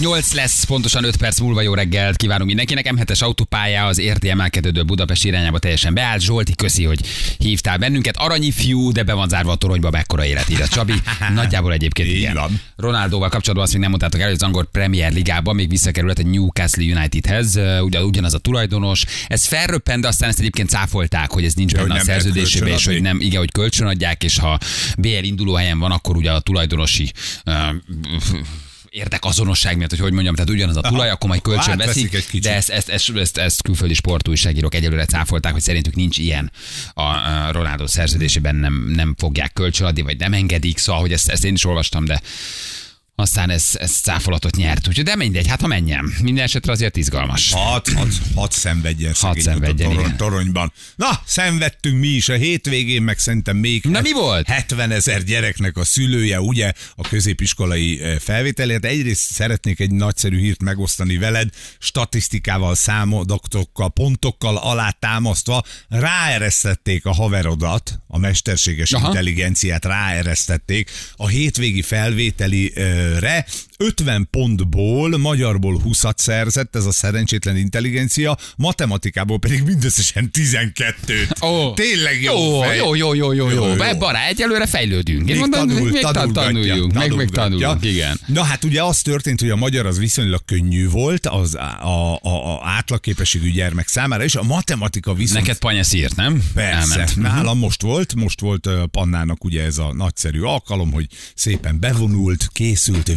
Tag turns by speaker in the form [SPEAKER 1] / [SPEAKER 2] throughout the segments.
[SPEAKER 1] 8 lesz, pontosan 5 perc múlva jó reggelt kívánunk mindenkinek. M7-es autópálya az érti emelkedődő Budapest irányába teljesen beállt. Zsolti, köszi, hogy hívtál bennünket. Aranyi fiú, de be van zárva a toronyba, mekkora élet írja Csabi. Nagyjából egyébként
[SPEAKER 2] Így
[SPEAKER 1] igen.
[SPEAKER 2] van.
[SPEAKER 1] Ronaldóval kapcsolatban azt még nem mondtátok el, hogy az angol Premier Ligában még visszakerült a Newcastle Unitedhez, ugye ugyanaz a tulajdonos. Ez felröppent, de aztán ezt egyébként cáfolták, hogy ez nincs
[SPEAKER 2] Ja,
[SPEAKER 1] benne a szerződésében, és hogy nem, igen, hogy kölcsönadják, és ha BL induló helyen van, akkor ugye a tulajdonosi uh, érdekazonosság miatt, hogy hogy mondjam, tehát ugyanaz a tulaj, akkor majd kölcsön veszik, de ezt, ezt, ezt, ezt, ezt külföldi sportújságírók egyelőre cáfolták, hogy szerintük nincs ilyen a, a Ronaldo szerződésében, nem, nem fogják kölcsönadni, vagy nem engedik, szóval, hogy ezt, ezt én is olvastam, de aztán ez, ez cáfolatot nyert. Úgyhogy de mindegy, hát ha menjen. Minden esetre azért izgalmas.
[SPEAKER 2] Hat, hat, hat szenvedjen szegény
[SPEAKER 1] szenvedjen,
[SPEAKER 2] a torony, toronyban. Na, szenvedtünk mi is a hétvégén, meg szerintem még
[SPEAKER 1] Na, mi volt?
[SPEAKER 2] 70 ezer gyereknek a szülője, ugye, a középiskolai eh, felvételért. Egyrészt szeretnék egy nagyszerű hírt megosztani veled, statisztikával, számadatokkal, pontokkal alátámasztva ráeresztették a haverodat, a mesterséges
[SPEAKER 1] Aha.
[SPEAKER 2] Intelligenciát ráeresztették a hétvégi felvételire. 50 pontból, magyarból 20-at szerzett ez a szerencsétlen intelligencia, matematikából pedig mindösszesen 12-t.
[SPEAKER 1] Ó.
[SPEAKER 2] Tényleg jó,
[SPEAKER 1] Jó,
[SPEAKER 2] fej.
[SPEAKER 1] jó, jó, jó, jó, jó.
[SPEAKER 2] Jó.
[SPEAKER 1] Bará, egyelőre fejlődünk. Én
[SPEAKER 2] Még
[SPEAKER 1] mondom,
[SPEAKER 2] tanul,
[SPEAKER 1] még tan-
[SPEAKER 2] tanulgatja,
[SPEAKER 1] tanuljunk, meg,
[SPEAKER 2] tanulgatja.
[SPEAKER 1] tanulunk, igen.
[SPEAKER 2] Na hát ugye az történt, hogy a magyar az viszonylag könnyű volt az a, a, a, átlagképességű gyermek számára, és a matematika viszont
[SPEAKER 1] Neked Panyasz írt, nem?
[SPEAKER 2] Persze,
[SPEAKER 1] Elment.
[SPEAKER 2] nálam most volt, most volt Pannának ugye ez a nagyszerű alkalom, hogy szépen bevonult, készült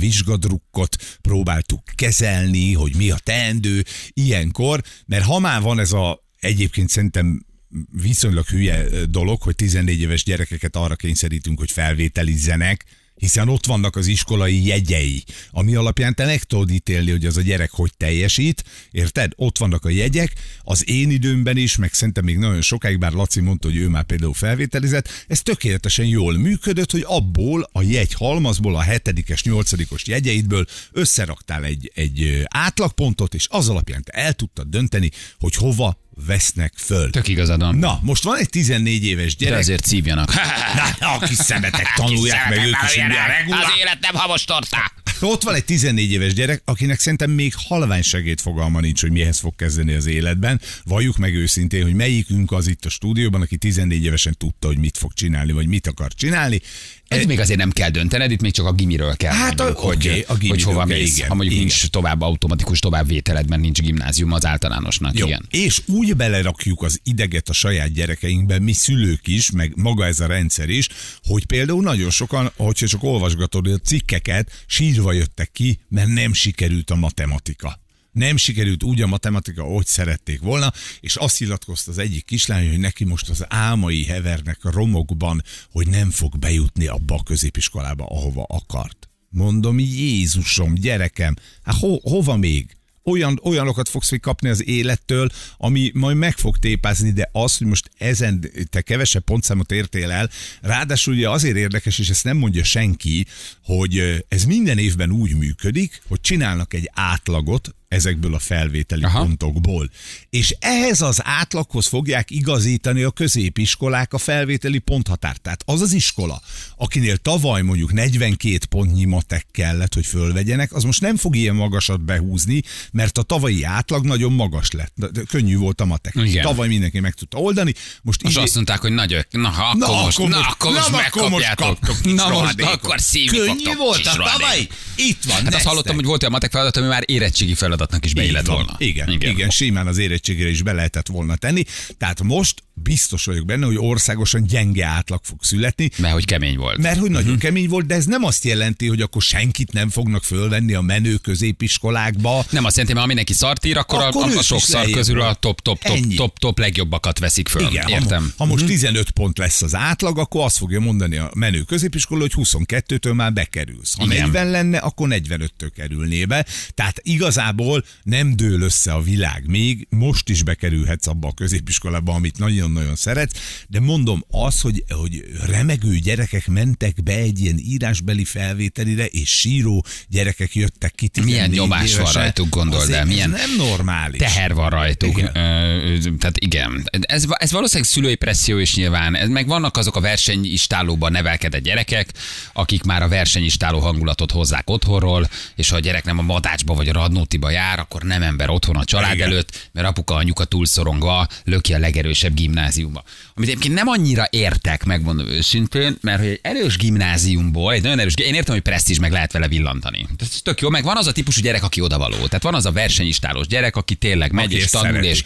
[SPEAKER 2] vizsgadrukkot, próbáltuk kezelni, hogy mi a teendő ilyenkor, mert ha már van ez a egyébként szerintem viszonylag hülye dolog, hogy 14 éves gyerekeket arra kényszerítünk, hogy felvételizzenek, hiszen ott vannak az iskolai jegyei, ami alapján te meg tudod ítélni, hogy az a gyerek hogy teljesít, érted? Ott vannak a jegyek, az én időmben is, meg szerintem még nagyon sokáig, bár Laci mondta, hogy ő már például felvételizett, ez tökéletesen jól működött, hogy abból a jegy halmazból, a hetedikes, nyolcadikos jegyeidből összeraktál egy, egy átlagpontot, és az alapján te el tudtad dönteni, hogy hova vesznek föl.
[SPEAKER 1] Tök igazad van.
[SPEAKER 2] Na, most van egy 14 éves
[SPEAKER 1] De
[SPEAKER 2] gyerek,
[SPEAKER 1] azért szívjanak.
[SPEAKER 2] Na, a kis szemetek tanulják meg ők is regulá.
[SPEAKER 1] Az élet nem havas tortá.
[SPEAKER 2] Ott van egy 14 éves gyerek, akinek szerintem még halványsegéd fogalma nincs, hogy mihez fog kezdeni az életben. Valljuk meg őszintén, hogy melyikünk az itt a stúdióban, aki 14 évesen tudta, hogy mit fog csinálni, vagy mit akar csinálni.
[SPEAKER 1] Ez még azért nem kell döntened, itt még csak a gimiről kell
[SPEAKER 2] Hát a-
[SPEAKER 1] mondjuk, hogy,
[SPEAKER 2] oké, a
[SPEAKER 1] hogy hova
[SPEAKER 2] kell,
[SPEAKER 1] mész.
[SPEAKER 2] igen,
[SPEAKER 1] ha mondjuk
[SPEAKER 2] igen.
[SPEAKER 1] nincs tovább automatikus továbbvételed, mert nincs gimnázium az általánosnak.
[SPEAKER 2] Jó.
[SPEAKER 1] Igen.
[SPEAKER 2] És úgy belerakjuk az ideget a saját gyerekeinkbe, mi szülők is, meg maga ez a rendszer is, hogy például nagyon sokan, hogyha csak olvasgatod a cikkeket, sírva jöttek ki, mert nem sikerült a matematika. Nem sikerült úgy a matematika, ahogy szerették volna, és azt nyilatkozta az egyik kislány, hogy neki most az álmai hevernek a romokban, hogy nem fog bejutni abba a középiskolába, ahova akart. Mondom, Jézusom, gyerekem, hát ho, hova még? olyan, olyanokat fogsz még kapni az élettől, ami majd meg fog tépázni, de az, hogy most ezen te kevesebb pontszámot értél el, ráadásul ugye azért érdekes, és ezt nem mondja senki, hogy ez minden évben úgy működik, hogy csinálnak egy átlagot ezekből a felvételi
[SPEAKER 1] Aha.
[SPEAKER 2] Pontokból. És ehhez az átlaghoz fogják igazítani a középiskolák a felvételi ponthatárt. Tehát az az iskola, akinél tavaly mondjuk 42 pontnyi matek kellett, hogy fölvegyenek, az most nem fog ilyen magasat behúzni, mert a tavalyi átlag nagyon magas lett. De- Könnyű volt a matek.
[SPEAKER 1] Igen.
[SPEAKER 2] Tavaly mindenki meg tudta oldani. Most,
[SPEAKER 1] Most
[SPEAKER 2] idén-
[SPEAKER 1] azt mondták, hogy nagy, ök- na, ha akkor
[SPEAKER 2] Na,
[SPEAKER 1] most,
[SPEAKER 2] akkor
[SPEAKER 1] na,
[SPEAKER 2] most-
[SPEAKER 1] akkor most
[SPEAKER 2] na, akkor most kaptok,
[SPEAKER 1] Na most akkor szívni
[SPEAKER 2] Könnyű volt a tavaly? Itt van,
[SPEAKER 1] Hát azt hallottam, hogy volt olyan matek feladat, ami már érettségi feladatnak is beillett volna.
[SPEAKER 2] Igen, igen, igen, simán az érettségére is be lehetett volna tenni. Tehát most biztos vagyok benne, hogy országosan gyenge átlag fog születni,
[SPEAKER 1] Mert hogy kemény volt.
[SPEAKER 2] mert hogy nagyon
[SPEAKER 1] Mhm.
[SPEAKER 2] uh-huh. kemény volt, de ez nem azt jelenti, hogy akkor senkit nem fognak fölvenni a menő középiskolákba.
[SPEAKER 1] Nem azt jelenti, mert ha mindenki szart ír, akkor,
[SPEAKER 2] Akkor
[SPEAKER 1] a, a, sok szar közül a top, top, top,
[SPEAKER 2] Ennyi.
[SPEAKER 1] top, top legjobbakat veszik föl.
[SPEAKER 2] Igen,
[SPEAKER 1] Értem.
[SPEAKER 2] Ha, ha most 15 pont lesz az átlag, akkor azt fogja mondani a menő középiskola, hogy 22-től már bekerülsz. Ha
[SPEAKER 1] Igen.
[SPEAKER 2] 40 lenne, akkor 45-től kerülné be. Tehát igazából ahol nem dől össze a világ. Még most is bekerülhetsz abba a középiskolába, amit nagyon-nagyon szeretsz, de mondom az, hogy, hogy remegő gyerekek mentek be egy ilyen írásbeli felvételire, és síró gyerekek jöttek ki.
[SPEAKER 1] Milyen nyomás van rajtuk, gondold el, milyen
[SPEAKER 2] nem normális.
[SPEAKER 1] teher van rajtuk.
[SPEAKER 2] Igen.
[SPEAKER 1] Ö, tehát igen, ez, ez valószínűleg szülői presszió is nyilván, ez, meg vannak azok a versenyistálóban nevelkedett gyerekek, akik már a versenyistáló hangulatot hozzák otthonról, és ha a gyerek nem a madácsba vagy a radnótiba jár, akkor nem ember otthon a család
[SPEAKER 2] Igen.
[SPEAKER 1] előtt, mert apuka anyuka túlszorongva löki a legerősebb gimnáziumba. Amit egyébként nem annyira értek, megmondom őszintén, mert hogy egy erős gimnáziumból, egy nagyon erős, én értem, hogy presztízs meg lehet vele villantani. Ez tök jó, meg van az a típusú gyerek, aki odavaló. Tehát van az a versenyistálós gyerek, aki tényleg megy
[SPEAKER 2] Aki
[SPEAKER 1] és tanul,
[SPEAKER 2] szereti.
[SPEAKER 1] és,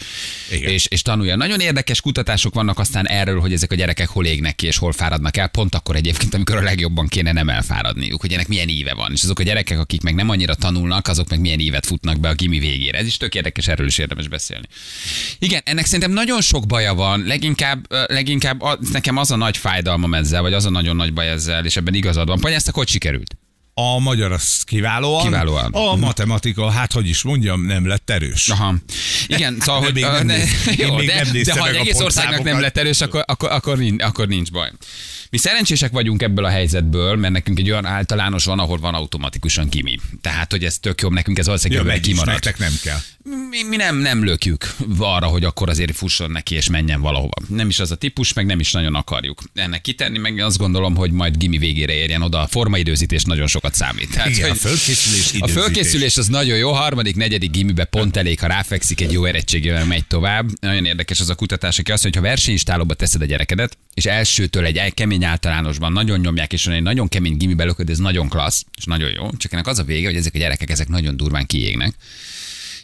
[SPEAKER 2] Igen.
[SPEAKER 1] és, és tanulja. Nagyon érdekes kutatások vannak aztán erről, hogy ezek a gyerekek hol égnek ki és hol fáradnak el, pont akkor egyébként, amikor a legjobban kéne nem elfáradniuk, hogy ennek milyen íve van. És azok a gyerekek, akik meg nem annyira tanulnak, azok meg milyen ívet futnak be a gimi végére. Ez is tök érdekes, erről is érdemes beszélni. Igen, ennek szerintem nagyon sok baja van, leginkább, leginkább a, nekem az a nagy fájdalmam ezzel, vagy az a nagyon nagy baj ezzel, és ebben igazad van. Panyáztak, hogy sikerült?
[SPEAKER 2] A magyar az kiválóan.
[SPEAKER 1] Kiválóan.
[SPEAKER 2] A matematika, hát hogy is mondjam, nem lett erős.
[SPEAKER 1] Aha. Igen, szóval,
[SPEAKER 2] De
[SPEAKER 1] hogy
[SPEAKER 2] még nem
[SPEAKER 1] ne,
[SPEAKER 2] néz-
[SPEAKER 1] jó,
[SPEAKER 2] még
[SPEAKER 1] de,
[SPEAKER 2] nem
[SPEAKER 1] de ha egész országnak nem lett erős, akkor, akkor, akkor, nincs, akkor nincs baj. Mi szerencsések vagyunk ebből a helyzetből, mert nekünk egy olyan általános van, ahol van automatikusan kimi. Tehát, hogy ez tök jobb, nekünk ez
[SPEAKER 2] Ja,
[SPEAKER 1] valószínűleg
[SPEAKER 2] is,
[SPEAKER 1] kimarad.
[SPEAKER 2] nektek nem kell.
[SPEAKER 1] Mi, mi nem, nem lökjük arra, hogy akkor azért fusson neki és menjen valahova. Nem is az a típus, meg nem is nagyon akarjuk ennek kitenni, meg azt gondolom, hogy majd gimi végére érjen oda. A formaidőzítés nagyon sokat számít. Tehát,
[SPEAKER 2] Igen, a
[SPEAKER 1] hogy-
[SPEAKER 2] fölkészülés,
[SPEAKER 1] a
[SPEAKER 2] időzítés.
[SPEAKER 1] fölkészülés az nagyon jó, harmadik, negyedik gimibe pont elég, ha ráfekszik egy jó érettségével megy tovább. Nagyon érdekes az a kutatás, aki azt mondja, hogy ha versenyistálóba teszed a gyerekedet, és elsőtől egy egy kemény általánosban nagyon nyomják, és egy nagyon kemény gimibe lököd, ez nagyon klassz, és nagyon jó. Csak ennek az a vége, hogy ezek a gyerekek ezek nagyon durván kiégnek.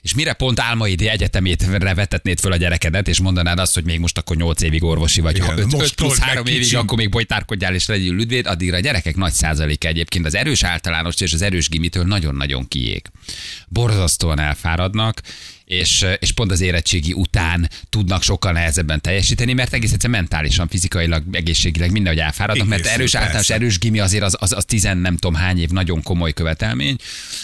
[SPEAKER 1] És mire pont álmaidi egyetemét vetetnéd föl a gyerekedet, és mondanád azt, hogy még most akkor 8 évig orvosi vagy,
[SPEAKER 2] Igen,
[SPEAKER 1] ha 5,
[SPEAKER 2] most
[SPEAKER 1] plusz
[SPEAKER 2] told meg
[SPEAKER 1] 3 évig,
[SPEAKER 2] kicsim.
[SPEAKER 1] akkor még bolytárkodjál és legyél üdvéd, addigra a gyerekek nagy százaléka egyébként az erős általános és az erős gimitől nagyon-nagyon kiég. Borzasztóan elfáradnak, és, és pont az érettségi után tudnak sokkal nehezebben teljesíteni, mert egész egyszerűen mentálisan, fizikailag, egészségileg mindenhogy elfáradnak, mert erős általános, erős gimi azért az, az, az tizen nem tudom hány év nagyon komoly követelmény.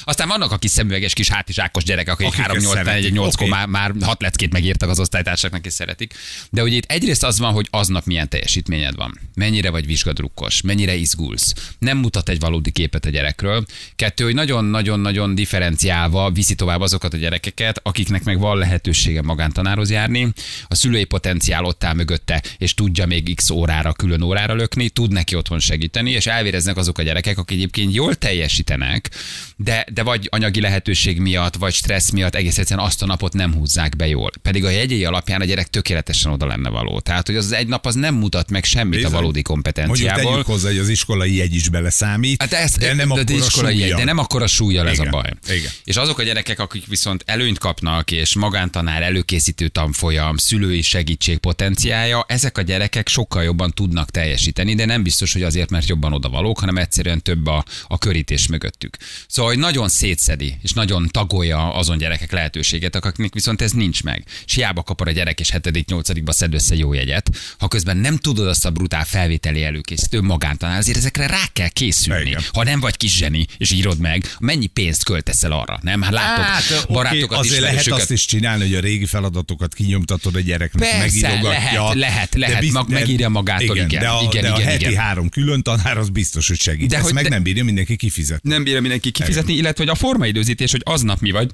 [SPEAKER 1] Aztán vannak a kis szemüveges kis hátizsákos gyerekek, akik
[SPEAKER 2] Akik ezt
[SPEAKER 1] 3 8
[SPEAKER 2] szeretik,
[SPEAKER 1] 8
[SPEAKER 2] oké.
[SPEAKER 1] már, már hat leckét megírtak az osztálytársaknak és szeretik. De hogy itt egyrészt az van, hogy aznap milyen teljesítményed van. Mennyire vagy vizsgadrukkos, mennyire izgulsz. Nem mutat egy valódi képet a gyerekről. Kettő, hogy nagyon-nagyon-nagyon differenciálva viszi tovább azokat a gyerekeket, akiknek meg van lehetősége magántanároz járni. A szülői potenciál ott áll mögötte, és tudja még x órára, külön órára lökni, tud neki otthon segíteni, és elvéreznek azok a gyerekek, akik egyébként jól teljesítenek, de, de vagy anyagi lehetőség miatt, vagy stressz miatt egész egyszerűen azt a napot nem húzzák be jól. Pedig a jegyei alapján a gyerek tökéletesen oda lenne való. Tehát, hogy az, egy nap az nem mutat meg semmit
[SPEAKER 2] Bizony.
[SPEAKER 1] a valódi
[SPEAKER 2] Mondjuk
[SPEAKER 1] kompetenciából.
[SPEAKER 2] tegyük hozzá, hogy az iskolai jegy is beleszámít,
[SPEAKER 1] Hát ez,
[SPEAKER 2] de nem
[SPEAKER 1] de,
[SPEAKER 2] akkor
[SPEAKER 1] de,
[SPEAKER 2] a
[SPEAKER 1] iskolai jegy, de nem akkor a súlya ez a baj.
[SPEAKER 2] igen.
[SPEAKER 1] És azok a gyerekek, akik viszont előnyt kapnak, és magántanár előkészítő tanfolyam, szülői segítség potenciája, ezek a gyerekek sokkal jobban tudnak teljesíteni, de nem biztos, hogy azért, mert jobban odavalók, hanem egyszerűen több a, a körítés mögöttük. Szóval, hogy nagyon szétszedi, és nagyon tagolja azon gyerekek lehetőséget, akiknek viszont ez nincs meg. És hiába kapar a gyerek, és 7 8 szed össze jó jegyet, ha közben nem tudod azt a brutál felvételi előkészítő magántanár, azért ezekre rá kell készülni.
[SPEAKER 2] Igen.
[SPEAKER 1] Ha nem vagy kis zseni, és írod meg, mennyi pénzt költesz el arra, nem? Hát látok
[SPEAKER 2] Hát,
[SPEAKER 1] barátokat,
[SPEAKER 2] oké, azért lehet azt is csinálni, hogy a régi feladatokat kinyomtatod a gyereknek,
[SPEAKER 1] Persze,
[SPEAKER 2] megírogatja.
[SPEAKER 1] lehet, lehet, lehet, mag- megírja magától, igen,
[SPEAKER 2] de a,
[SPEAKER 1] igen,
[SPEAKER 2] de a
[SPEAKER 1] igen,
[SPEAKER 2] heti
[SPEAKER 1] igen.
[SPEAKER 2] három külön tanár az biztos, hogy segít.
[SPEAKER 1] De
[SPEAKER 2] Ezt
[SPEAKER 1] hogy-
[SPEAKER 2] meg
[SPEAKER 1] de-
[SPEAKER 2] nem bírja mindenki kifizetni.
[SPEAKER 1] nem bírja mindenki kifizetni, illetve hogy a formaidőzítés, hogy aznap mi vagy,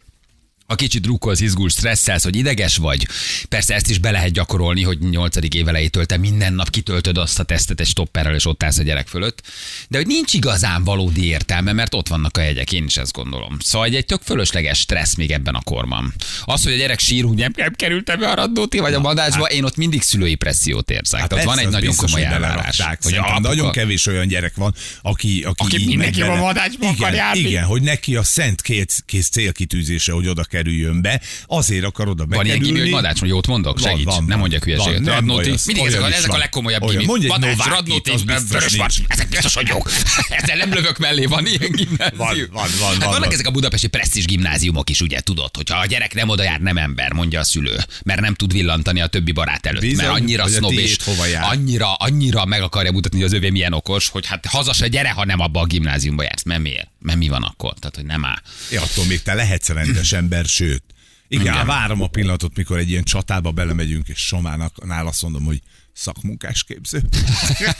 [SPEAKER 1] a kicsit drukkolsz, izgulsz, stresszelsz, hogy ideges vagy. Persze ezt is be lehet gyakorolni, hogy 8. évelejétől te minden nap kitöltöd azt a tesztet egy stopperrel, és ott állsz a gyerek fölött. De hogy nincs igazán valódi értelme, mert ott vannak a jegyek, én is ezt gondolom. Szóval egy, egy tök fölösleges stressz még ebben a korban. Az, hogy a gyerek sír, hogy nem, nem kerültem be a radnóti vagy a madásba, én ott mindig szülői pressziót érzek. Tehát
[SPEAKER 2] Hát persze,
[SPEAKER 1] van egy nagyon
[SPEAKER 2] biztos,
[SPEAKER 1] komoly elvárás. Hogy apuka-
[SPEAKER 2] nagyon kevés olyan gyerek van, aki, aki,
[SPEAKER 1] Aki mindenki a
[SPEAKER 2] bele.
[SPEAKER 1] vadácsba
[SPEAKER 2] igen,
[SPEAKER 1] akar járni.
[SPEAKER 2] Igen, hogy neki a szent kész, kész célkitűzése, hogy oda kerüljön be, azért akar oda
[SPEAKER 1] Van ilyen gimi, hogy madács, jót mondok?
[SPEAKER 2] Van,
[SPEAKER 1] Segíts.
[SPEAKER 2] van,
[SPEAKER 1] nem
[SPEAKER 2] van.
[SPEAKER 1] mondjak hülyeséget.
[SPEAKER 2] Nem
[SPEAKER 1] Radnóti. Mindig ezek, a, ezek a legkomolyabb gimi. Madács, Radnóti, vörös. Ezek biztos, hogy jók. Ezzel nem lövök mellé, van ilyen gimnázium.
[SPEAKER 2] Van, van, van,
[SPEAKER 1] hát
[SPEAKER 2] van,
[SPEAKER 1] vannak
[SPEAKER 2] van.
[SPEAKER 1] ezek a budapesti presztízs gimnáziumok is, ugye tudod, hogyha a gyerek nem oda jár, nem ember, mondja a szülő, mert nem tud villantani a többi barát előtt,
[SPEAKER 2] Bizony,
[SPEAKER 1] mert annyira sznob és annyira, annyira meg akarja mutatni, hogy az övé milyen okos, hogy hát haza se gyere, ha nem abba a gimnáziumba jársz, mert miért? Mert mi van akkor? Tehát, hogy nem áll.
[SPEAKER 2] Ja, attól még te lehetsz rendes ember, sőt. Igen,
[SPEAKER 1] Igen.
[SPEAKER 2] Várom a pillanatot, mikor egy ilyen csatába belemegyünk, és Somának nála azt mondom, hogy szakmunkás képző.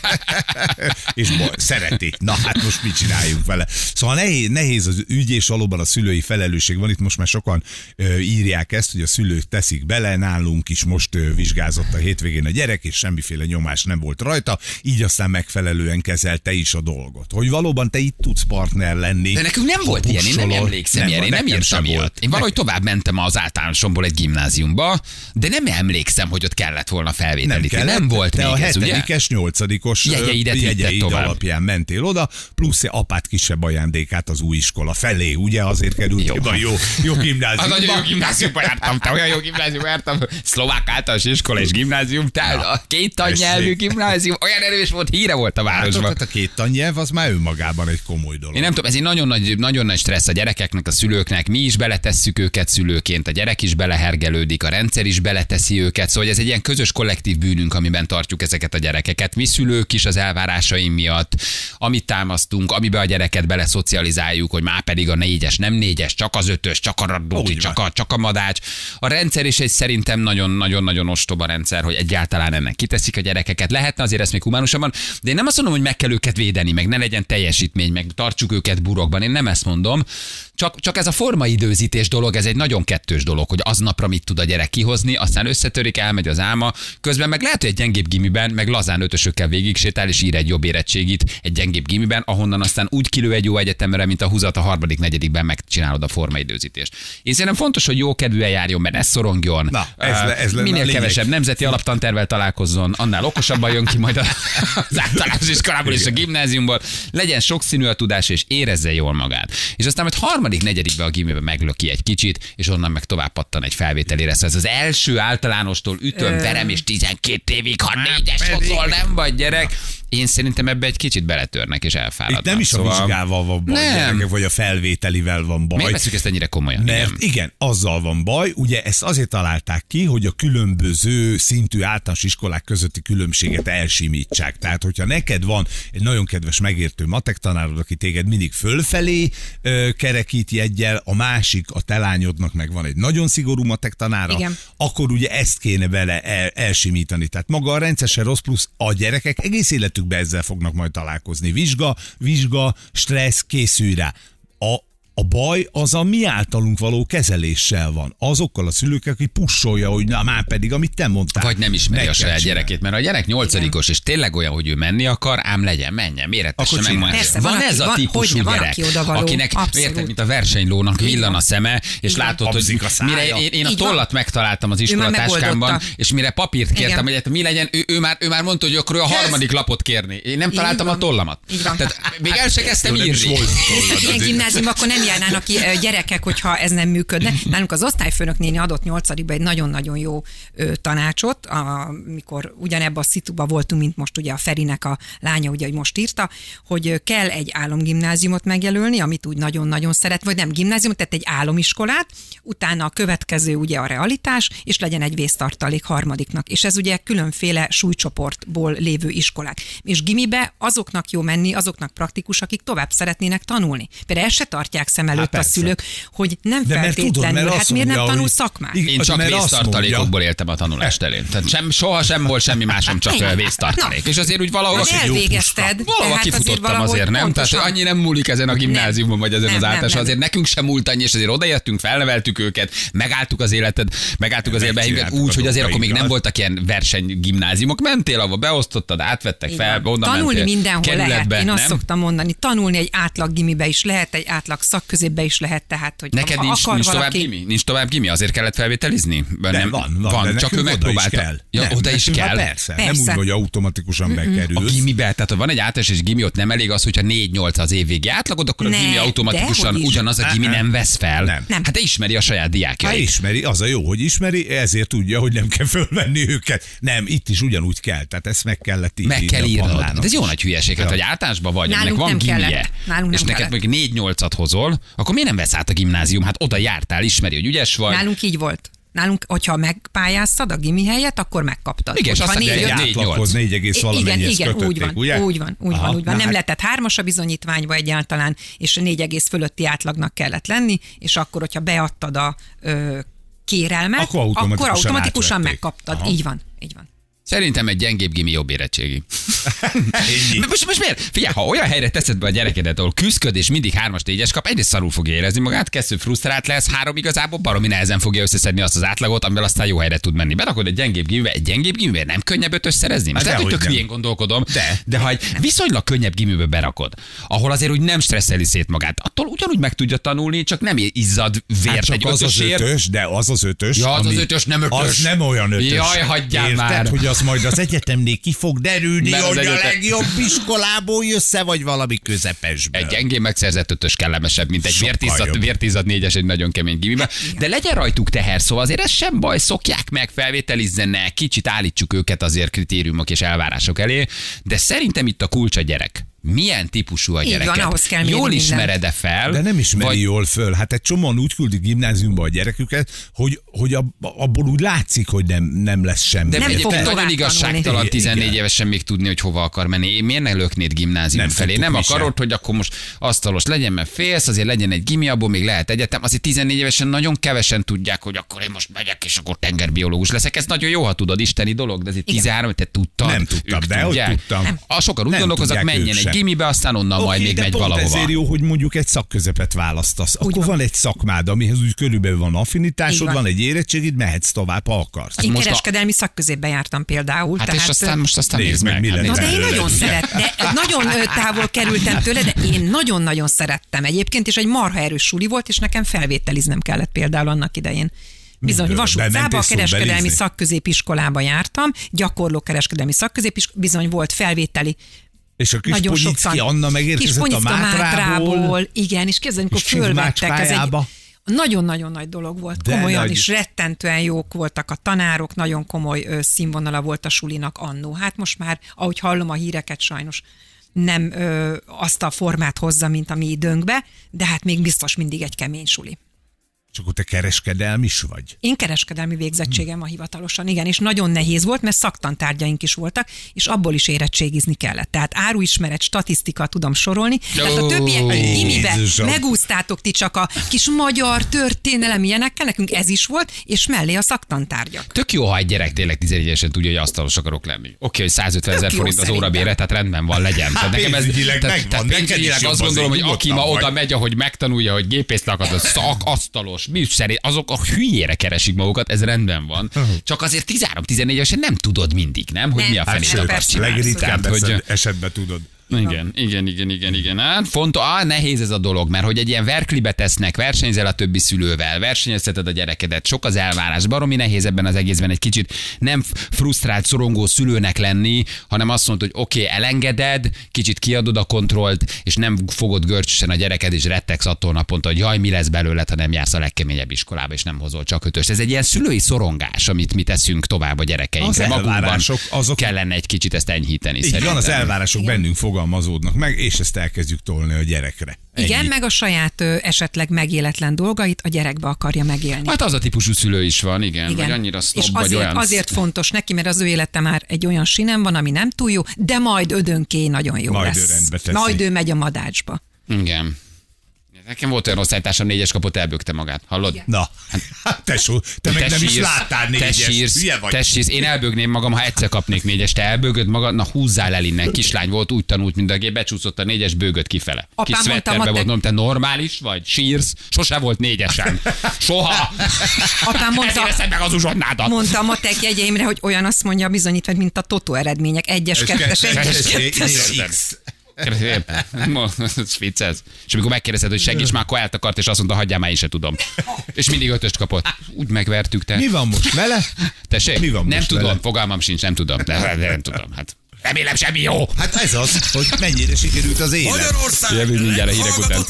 [SPEAKER 2] és baj, szereti. Na hát most mit csináljunk vele? Szóval nehéz, nehéz az ügy, és valóban a szülői felelősség van. Itt most már sokan ö, írják ezt, hogy a szülők teszik bele, nálunk is most ö, vizsgázott a hétvégén a gyerek, és semmiféle nyomás nem volt rajta, így aztán megfelelően kezelte is a dolgot. Hogy valóban te itt tudsz partner lenni.
[SPEAKER 1] De nekünk nem volt ilyen, én nem emlékszem ilyen, én nem írtam ilyet. Én valahogy tovább mentem az általánosomból egy gimnáziumba, de nem emlékszem, hogy ott kellett volna
[SPEAKER 2] nem
[SPEAKER 1] felvételíteni.
[SPEAKER 2] kellett,
[SPEAKER 1] Nem volt
[SPEAKER 2] te
[SPEAKER 1] még
[SPEAKER 2] a
[SPEAKER 1] ez, ugye?
[SPEAKER 2] hetedikes, nyolcadikos ö,
[SPEAKER 1] Jegyeidet
[SPEAKER 2] jegyeid alapján mentél oda, plusz apát kisebb ajándékát az új iskola felé, ugye azért került
[SPEAKER 1] Jó.
[SPEAKER 2] jó, jó, jó
[SPEAKER 1] A
[SPEAKER 2] gimnáziumba.
[SPEAKER 1] nagyon jó gimnáziumba jártam, te olyan jó gimnáziumba jártam, szlovák általános iskola és gimnázium, tehát a két tannyelvű gimnázium, olyan erős volt, híre volt a
[SPEAKER 2] Hát,
[SPEAKER 1] városban.
[SPEAKER 2] tehát a két tannyelv az már önmagában egy komoly dolog.
[SPEAKER 1] Én nem tudom, ez egy nagyon nagy, nagyon nagy stressz a gyerekeknek, a szülőknek. Mi is beletesszük őket szülőként, a gyerek is belehergelődik, a rendszer is beleteszi őket. Szóval ez egy ilyen közös kollektív bűnünk, amiben tartjuk ezeket a gyerekeket. Mi szülők is az elvárásaim miatt, amit támasztunk, amiben a gyereket beleszocializáljuk, hogy már pedig a négyes, nem négyes, csak az ötös, csak a
[SPEAKER 2] Úgy
[SPEAKER 1] csak a, csak a madács. A rendszer is egy szerintem nagyon-nagyon-nagyon ostoba rendszer, hogy egyáltalán ennek kiteszik a gyerekeket. Lehetne azért ezt még humánusabban, de én nem azt mondom, hogy meg kell őket védeni, meg ne legyen teljesítmény, meg tartsuk őket burokban. Én nem ezt mondom. Csak, csak ez a formaidőzítés dolog, ez egy nagyon kettős dolog, hogy aznapra mit tud a gyerek kihozni, aztán összetörik, elmegy az álma, közben meg lehet, hogy egy gyengébb gimiben, meg lazán ötösökkel végig sétál, és ír egy jobb érettségit egy gyengébb gimiben, ahonnan aztán úgy kilő egy jó egyetemre, mint a húzat a harmadik, negyedikben megcsinálod a formaidőzítést. Én szerintem fontos, hogy jó kedvűen járjon, mert ne szorongjon.
[SPEAKER 2] Na, ez le- ez a
[SPEAKER 1] Minél
[SPEAKER 2] lényeg.
[SPEAKER 1] kevesebb nemzeti alaptantervel találkozzon, annál okosabban jön ki majd a- az általános iskolából és a gimnáziumból. Legyen sokszínű a tudás, és érezze jól magát. És aztán majd harmadik, negyedikbe a gimibe meglöki egy kicsit, és onnan meg tovább pattan egy felvételére. Szóval ez az első általánostól ütöm, verem, és 12 évig, ha négyes
[SPEAKER 2] pedig.
[SPEAKER 1] hozol, nem vagy gyerek. Én szerintem ebbe egy kicsit beletörnek és elfáradnak.
[SPEAKER 2] Itt nem is a
[SPEAKER 1] Szóval
[SPEAKER 2] vizsgával van baj,
[SPEAKER 1] Nem.
[SPEAKER 2] gyerekek, vagy a felvételivel van baj.
[SPEAKER 1] Miért veszük ezt ennyire komolyan?
[SPEAKER 2] Mert
[SPEAKER 1] Igen.
[SPEAKER 2] igen. azzal van baj, ugye ezt azért találták ki, hogy a különböző szintű általános iskolák közötti különbséget elsimítsák. Tehát, hogyha neked van egy nagyon kedves megértő matek tanárod, aki téged mindig fölfelé ö, kerekít jegyel, a másik, a te lányodnak meg van egy nagyon szigorú matek tanára,
[SPEAKER 3] Igen.
[SPEAKER 2] akkor ugye ezt kéne vele el, elsimítani. Tehát maga a rendszer se rossz, plusz a gyerekek egész életükben ezzel fognak majd találkozni. Vizsga, vizsga, stressz, készülj rá. A, a baj az a mi általunk való kezeléssel van. Azokkal a szülőkkel, aki pusolja, hogy na már pedig, amit te mondtál.
[SPEAKER 1] Vagy nem ismeri a saját gyerekét, mert a gyerek nyolcadikos, és tényleg olyan, hogy ő menni akar, ám legyen, menjen, méretesse
[SPEAKER 2] Akkor
[SPEAKER 1] meg. van,
[SPEAKER 3] van,
[SPEAKER 1] ez a
[SPEAKER 3] van-
[SPEAKER 1] típusú
[SPEAKER 3] van,
[SPEAKER 1] gyerek,
[SPEAKER 3] aki odavaló.
[SPEAKER 1] akinek, érted, mint a versenylónak villan a szeme, és
[SPEAKER 3] van.
[SPEAKER 1] látod, hogy mire én, én a
[SPEAKER 3] van.
[SPEAKER 1] tollat megtaláltam az iskolatáskámban, és mire papírt kértem,
[SPEAKER 3] Igen.
[SPEAKER 1] hogy hát mi legyen, ő, ő, már, ő már mondta, hogy akkor ő a harmadik lapot kérni. Én nem találtam a
[SPEAKER 3] van.
[SPEAKER 1] tollamat.
[SPEAKER 3] Van.
[SPEAKER 1] Tehát még el se kezdtem írni.
[SPEAKER 3] ilyen
[SPEAKER 2] azért.
[SPEAKER 3] gimnáziumban akkor nem ö, gyerekek, hogyha ez nem működne. Nálunk az osztályfőnök néni adott nyolcadikba egy nagyon-nagyon jó tanácsot, amikor ugyanebben a szituba voltunk, mint most ugye a Ferinek a lánya, ugye, hogy most írta, hogy kell egy álomgimnáziumot megjelölni, amit úgy nagyon-nagyon szeret, vagy nem gimnáziumot, tehát egy álomiskolát, utána a következő ugye a realitás, és legyen egy vésztartalék harmadiknak. És ez ugye különféle súlycsoportból lévő iskolák. És gimibe azoknak jó menni, azoknak praktikus, akik tovább szeretnének tanulni. Például ezt se tartják szem előtt a
[SPEAKER 2] persze.
[SPEAKER 3] szülők, hogy nem
[SPEAKER 2] De mert
[SPEAKER 3] feltétlenül,
[SPEAKER 2] tudod, mert
[SPEAKER 3] hát miért nem
[SPEAKER 2] mondja,
[SPEAKER 3] tanul
[SPEAKER 2] hogy-
[SPEAKER 3] szakmát?
[SPEAKER 1] Én csak
[SPEAKER 2] Mert azt
[SPEAKER 1] vésztartalékokból éltem a tanulás terén. Tehát sem, soha sem volt semmi másom, csak
[SPEAKER 3] Igen.
[SPEAKER 1] vésztartalék. És azért úgy valahol...
[SPEAKER 3] Hát elvégezted.
[SPEAKER 1] Valahol
[SPEAKER 3] tehát
[SPEAKER 1] kifutottam
[SPEAKER 3] valahogy
[SPEAKER 1] azért, nem? Tehát
[SPEAKER 3] pontosan.
[SPEAKER 1] annyi nem múlik ezen a gimnáziumon, vagy ezen
[SPEAKER 3] Nem,
[SPEAKER 1] az
[SPEAKER 3] nem,
[SPEAKER 1] általános.
[SPEAKER 3] nem.
[SPEAKER 1] Azért nekünk sem múlt annyi, és azért odaértünk, felneveltük őket, megálltuk az életed, megálltuk az életbe
[SPEAKER 2] Megcsináltuk
[SPEAKER 1] úgy,
[SPEAKER 2] a
[SPEAKER 1] hogy azért akkor még nem
[SPEAKER 2] dolgainkat.
[SPEAKER 1] voltak ilyen versenygimnáziumok. Mentél, ahova beosztottad, átvettek
[SPEAKER 3] Így
[SPEAKER 1] fel,
[SPEAKER 3] van.
[SPEAKER 1] oda
[SPEAKER 3] Tanulni
[SPEAKER 1] mentél
[SPEAKER 3] mindenhol
[SPEAKER 1] kerületbe,
[SPEAKER 3] lehet. Én azt
[SPEAKER 1] nem?
[SPEAKER 3] szoktam mondani, tanulni egy átlag gimibe is lehet, egy átlag szakközépbe is lehet, tehát hogy
[SPEAKER 1] Neked
[SPEAKER 3] ha
[SPEAKER 1] nincs,
[SPEAKER 3] akar
[SPEAKER 1] nincs tovább
[SPEAKER 3] valaki,
[SPEAKER 1] gimi? Nincs tovább gimi? Azért kellett felvételizni?
[SPEAKER 2] De van, van,
[SPEAKER 1] van
[SPEAKER 2] de
[SPEAKER 1] csak ő
[SPEAKER 2] nekünk oda is
[SPEAKER 1] megpróbálta.
[SPEAKER 2] kell.
[SPEAKER 1] Ja,
[SPEAKER 2] Nem,
[SPEAKER 1] oda is kell.
[SPEAKER 2] már Persze, nem
[SPEAKER 3] Persze.
[SPEAKER 2] úgy, hogy automatikusan
[SPEAKER 1] A
[SPEAKER 2] bekerülsz.
[SPEAKER 1] gimibe, tehát ha van egy általános és gimi, ott nem elég az, hogyha 4-8 az évvégi átlagod, akkor a
[SPEAKER 3] Ne,
[SPEAKER 1] gimi automatikusan ugyanaz a gimi
[SPEAKER 2] Nem.
[SPEAKER 1] nem vesz fel.
[SPEAKER 2] Nem.
[SPEAKER 3] Nem.
[SPEAKER 1] Hát te ismeri a saját
[SPEAKER 2] Hát
[SPEAKER 1] diákjait.
[SPEAKER 2] ismeri, az a jó, hogy ismeri, ezért tudja, hogy nem kell fölvenni őket. Nem, itt is ugyanúgy kell, tehát ezt meg kellett írni.
[SPEAKER 1] Meg kell
[SPEAKER 2] a
[SPEAKER 1] De ez jó nagy hülyeség, hát, hogy általánosban vagy,
[SPEAKER 3] Nálunk
[SPEAKER 1] aminek van
[SPEAKER 3] nem
[SPEAKER 1] gimie, és
[SPEAKER 3] nem
[SPEAKER 1] neked mondjuk 4-8-at hozol, akkor miért nem vesz át a gimnázium? Hát oda jártál, ismeri, hogy ügyes vagy.
[SPEAKER 3] Nálunk így volt. Nálunk, hogyha megpályáztad a gimi helyet, akkor megkaptad.
[SPEAKER 1] Igen, és
[SPEAKER 3] Hogyha
[SPEAKER 1] azt
[SPEAKER 3] négy,
[SPEAKER 1] négy,
[SPEAKER 2] átlaghoz
[SPEAKER 1] nyolc.
[SPEAKER 2] 4,
[SPEAKER 3] igen,
[SPEAKER 2] valamennyihez
[SPEAKER 3] igen,
[SPEAKER 2] kötötték,
[SPEAKER 3] úgy van,
[SPEAKER 2] ugye?
[SPEAKER 3] úgy van, úgy
[SPEAKER 2] Aha,
[SPEAKER 3] van, úgy van. Nem
[SPEAKER 2] hát
[SPEAKER 3] lehetett hármas a bizonyítványba egyáltalán, és négy egész fölötti átlagnak kellett lenni, és akkor, hogyha beadtad a ö, kérelmet,
[SPEAKER 2] Akkor automatikusan
[SPEAKER 3] akkor automatikusan megkaptad.
[SPEAKER 2] Aha.
[SPEAKER 3] Így van, így van.
[SPEAKER 1] Szerintem egy gyengébb gimi jobb érettségi. Most, most miért? Figyelj, ha olyan helyre teszed be a gyerekedet, ahol küzdköd és mindig hármas négyes kap, egyrészt szarul fogja érezni magát, kettő frusztrált lesz, három igazából baromi nehezen fogja összeszedni azt az átlagot, amivel aztán jó helyre tud menni. Berakod egy gyengébb gimibe, egy gyengébb gimibe nem könnyebb ötös szerezni? Most
[SPEAKER 2] Hát
[SPEAKER 1] lehet, hogy tök hülyén gondolkodom,
[SPEAKER 2] De.
[SPEAKER 1] de ha egy viszonylag könnyebb gimibe berakod, ahol azért úgy nem stresszeli szét magát, attól ugyanúgy meg tudja tanulni, csak nem izzad vért
[SPEAKER 2] Hát csak
[SPEAKER 1] egy
[SPEAKER 2] az az ötös, de az az ötös.
[SPEAKER 1] Ja, az az
[SPEAKER 2] ami-
[SPEAKER 1] ötös, nem ötös.
[SPEAKER 2] Az nem olyan ötös.
[SPEAKER 1] Jaj, hagyjál
[SPEAKER 2] Érted,
[SPEAKER 1] már.
[SPEAKER 2] hogy az majd az egyetemnél ki fog derülni,
[SPEAKER 1] Mert az
[SPEAKER 2] hogy a
[SPEAKER 1] egyetem-
[SPEAKER 2] legjobb iskolából jössze, vagy valami közepesből.
[SPEAKER 1] Egy gyengén megszerzett ötös kellemesebb, mint egy
[SPEAKER 2] jobb.
[SPEAKER 1] vértizzat négyes egy nagyon kemény gimibe. De legyen rajtuk teher, szóval azért ez sem baj, szokják meg, felvételizzenek, kicsit állítsuk őket azért kritériumok és elvárások elé, de szerintem itt a kulcs a gyerek. Milyen típusú a
[SPEAKER 3] Így van,
[SPEAKER 1] gyerek?
[SPEAKER 3] ahhoz kell
[SPEAKER 1] Jól ismered-e fel?
[SPEAKER 2] De nem ismeri
[SPEAKER 1] vagy-
[SPEAKER 2] jól föl. Hát egy csomóan úgy küldik gimnáziumba a gyereküket, hogy, hogy ab, abból úgy látszik, hogy nem, nem lesz semmi.
[SPEAKER 1] De
[SPEAKER 3] Nem fog
[SPEAKER 1] nagyon igazságtalan
[SPEAKER 2] tanulni.
[SPEAKER 1] 14
[SPEAKER 2] Igen.
[SPEAKER 1] évesen még tudni, hogy hova akar menni. Én miért ne löknéd gimnázium
[SPEAKER 2] Nem
[SPEAKER 1] felé? Nem
[SPEAKER 2] sem.
[SPEAKER 1] akarod, hogy akkor most asztalos legyen, mert félsz, azért legyen egy gimi, abból még lehet egyetem. Azért 14 évesen nagyon kevesen tudják, hogy akkor én most megyek, és akkor tengerbiológus leszek. Ez nagyon jó, ha tudod, isteni dolog, de azért 13, te tudtad.
[SPEAKER 2] Nem tudtam, de hogy
[SPEAKER 1] tudják.
[SPEAKER 2] tudtam. Nem.
[SPEAKER 1] A sokan úgy
[SPEAKER 2] Nem
[SPEAKER 1] gondolkoznak, menjen egy. Gimibe, aztán onnan
[SPEAKER 2] Oké,
[SPEAKER 1] majd még
[SPEAKER 2] de
[SPEAKER 1] megy
[SPEAKER 2] pont
[SPEAKER 1] valahova.
[SPEAKER 2] ezért jó, hogy mondjuk egy szakközepet választasz. Akkor
[SPEAKER 3] van.
[SPEAKER 2] van. egy szakmád, amihez úgy körülbelül van affinitásod,
[SPEAKER 3] van.
[SPEAKER 2] van egy érettségid, mehetsz tovább, ha akarsz.
[SPEAKER 3] Én
[SPEAKER 1] most a-
[SPEAKER 3] kereskedelmi szakközépbe jártam például.
[SPEAKER 1] Hát
[SPEAKER 3] tehát,
[SPEAKER 1] és aztán most aztán
[SPEAKER 2] Nézd
[SPEAKER 1] nézd
[SPEAKER 2] meg,
[SPEAKER 1] meg.
[SPEAKER 2] mi
[SPEAKER 1] hát
[SPEAKER 3] Na de én nagyon szeret, de nagyon távol kerültem tőle, de én nagyon-nagyon szerettem egyébként, és egy marha erős suli volt, és nekem felvételiznem kellett például annak idején. Bizony,
[SPEAKER 2] Miből?
[SPEAKER 3] Vasút utcába,
[SPEAKER 2] Bementél
[SPEAKER 3] a kereskedelmi
[SPEAKER 2] szóbelizni?
[SPEAKER 3] szakközépiskolába jártam, gyakorló kereskedelmi szakközépiskolába, bizony volt felvételi
[SPEAKER 2] És a kis
[SPEAKER 3] tan-
[SPEAKER 2] Anna
[SPEAKER 3] Kis
[SPEAKER 2] megérkezett a Mátrából.
[SPEAKER 3] Mátrából, igen, és képzeld, amikor
[SPEAKER 2] És
[SPEAKER 3] fölvettek, ez egy nagyon-nagyon nagy dolog volt,
[SPEAKER 2] De
[SPEAKER 3] komolyan
[SPEAKER 2] nagy.
[SPEAKER 3] is rettentően jók voltak a tanárok, nagyon komoly ö, színvonala volt a sulinak annó. Hát most már, ahogy hallom a híreket, sajnos nem ö, azt a formát hozza, mint a mi időnkbe, de hát még biztos mindig egy kemény suli.
[SPEAKER 2] És akkor te kereskedelm is vagy?
[SPEAKER 3] Én kereskedelmi végzettségem a hivatalosan, igen, és nagyon nehéz volt, mert szaktantárgyaink is voltak, és abból is érettségizni kellett. Tehát áruismeret, statisztika tudom sorolni. Tehát a többiek gimibe
[SPEAKER 2] Jézusom.
[SPEAKER 3] megúztátok ti csak a kis magyar történelem ilyenekkel, nekünk ez is volt, és mellé a szaktantárgyak.
[SPEAKER 1] Tök jó, ha egy gyerek tényleg 11 évesen tudja, hogy asztalos akarok lenni. Oké, hogy 150 ezer forint az órabére, tehát rendben van, legyen. Tehát nekem ez, tehát, tehát pénzügyileg azt gondolom, hogy aki ma oda megy, ahogy megtanulja, hogy gépészt akad, az szak, asztalos, mi szerint, azok a hülyére keresik magukat, ez rendben van. Csak azért 13-14 évesen nem tudod mindig, nem? Hogy
[SPEAKER 3] Nem.
[SPEAKER 1] mi a
[SPEAKER 3] Hát
[SPEAKER 1] fenét
[SPEAKER 3] sőt,
[SPEAKER 1] akarsz csinálni.
[SPEAKER 2] Legritkább
[SPEAKER 1] hogy,
[SPEAKER 2] esetben tudod.
[SPEAKER 1] Igen, igen, igen, igen, igen. Hát fontos, ah, nehéz ez a dolog, mert hogy egy ilyen verklibe tesznek, versenyzel a többi szülővel, versenyezteted a gyerekedet, sok az elvárás, baromi nehéz ebben az egészben egy kicsit nem frusztrált, szorongó szülőnek lenni, hanem azt mondod, hogy oké, okay, elengeded, kicsit kiadod a kontrollt, és nem fogod görcsösen a gyereked, és rettegsz attól naponta, hogy jaj, mi lesz belőled, ha nem jársz a legkeményebb iskolába, és nem hozol csak ötöst. Ez egy ilyen szülői szorongás, amit mi teszünk tovább a gyerekeinkre.
[SPEAKER 2] Az
[SPEAKER 1] Magunkban
[SPEAKER 2] elvárások, azok-
[SPEAKER 1] kellene egy kicsit ezt enyhíteni.
[SPEAKER 2] Így van, az elvárások bennünk fogalmazódnak meg, és ezt elkezdjük tolni a gyerekre.
[SPEAKER 3] Igen,
[SPEAKER 2] Ennyi.
[SPEAKER 3] meg a saját ö, esetleg megéletlen dolgait a gyerekbe akarja megélni.
[SPEAKER 1] Hát az a típusú szülő is van, igen, igen. vagy annyira snob,
[SPEAKER 3] és
[SPEAKER 1] vagy
[SPEAKER 3] azért,
[SPEAKER 1] olyan...
[SPEAKER 3] azért fontos neki, mert az ő élete már egy olyan sinem van, ami nem túl jó, de majd ödönké nagyon jó
[SPEAKER 2] Majd ő
[SPEAKER 3] lesz.
[SPEAKER 2] rendbe teszi.
[SPEAKER 3] Majd ő megy a madácsba.
[SPEAKER 1] Igen. Nekem volt olyan osztálytársam, négyes kapott, elbökte magát. Hallod?
[SPEAKER 2] Na, hát tesó, te meg nem is láttál
[SPEAKER 1] te
[SPEAKER 2] négyes.
[SPEAKER 1] sírsz,
[SPEAKER 2] Hülye vagy.
[SPEAKER 1] te sírsz. Én elbögném magam, ha egyszer kapnék négyes. Te elbögöd magad, na húzzál el innen. Kislány volt, úgy tanult, mint a gép, becsúszott a négyes, bőgött kifele.
[SPEAKER 3] Apám
[SPEAKER 1] Kis szvetterbe volt, mondom, te normális vagy? Sírsz? Sose volt négyesen. Soha.
[SPEAKER 3] Apám mondta,
[SPEAKER 1] Ezért meg az uzsonnádat.
[SPEAKER 3] mondta a matek jegyeimre, hogy olyan azt mondja a bizonyítvány, mint a totó eredmények. Egyes, kettes, egyes,
[SPEAKER 2] kettes,
[SPEAKER 1] vicces. És amikor megkérdezted, hogy segíts már, akkor eltakart, és azt mondta, hagyjál már, én se tudom. És mindig ötöst kapott. Úgy megvertük te.
[SPEAKER 2] Mi van most vele?
[SPEAKER 1] Tessék?
[SPEAKER 2] Mi van
[SPEAKER 1] nem
[SPEAKER 2] most
[SPEAKER 1] tudom,
[SPEAKER 2] vele?
[SPEAKER 1] fogalmam sincs, nem tudom. De, de nem tudom. Hát remélem semmi jó.
[SPEAKER 2] Hát ez az, hogy mennyire sikerült az élet.
[SPEAKER 4] Magyarország
[SPEAKER 1] Jövünk mindjárt a hírek után.